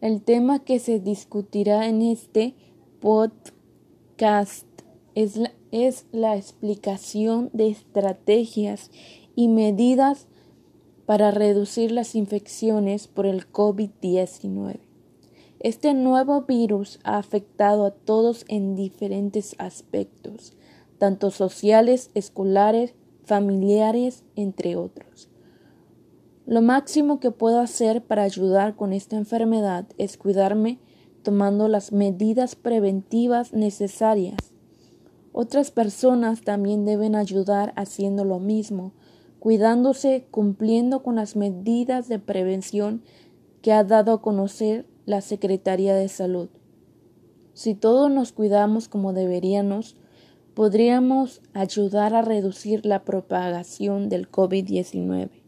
El tema que se discutirá en este podcast es la, explicación de estrategias y medidas para reducir las infecciones por el COVID-19. Este nuevo virus ha afectado a todos en diferentes aspectos, tanto sociales, escolares, familiares, entre otros. Lo máximo que puedo hacer para ayudar con esta enfermedad es cuidarme tomando las medidas preventivas necesarias. Otras personas también deben ayudar haciendo lo mismo, cuidándose, cumpliendo con las medidas de prevención que ha dado a conocer la Secretaría de Salud. Si todos nos cuidamos como deberíamos, podríamos ayudar a reducir la propagación del COVID-19.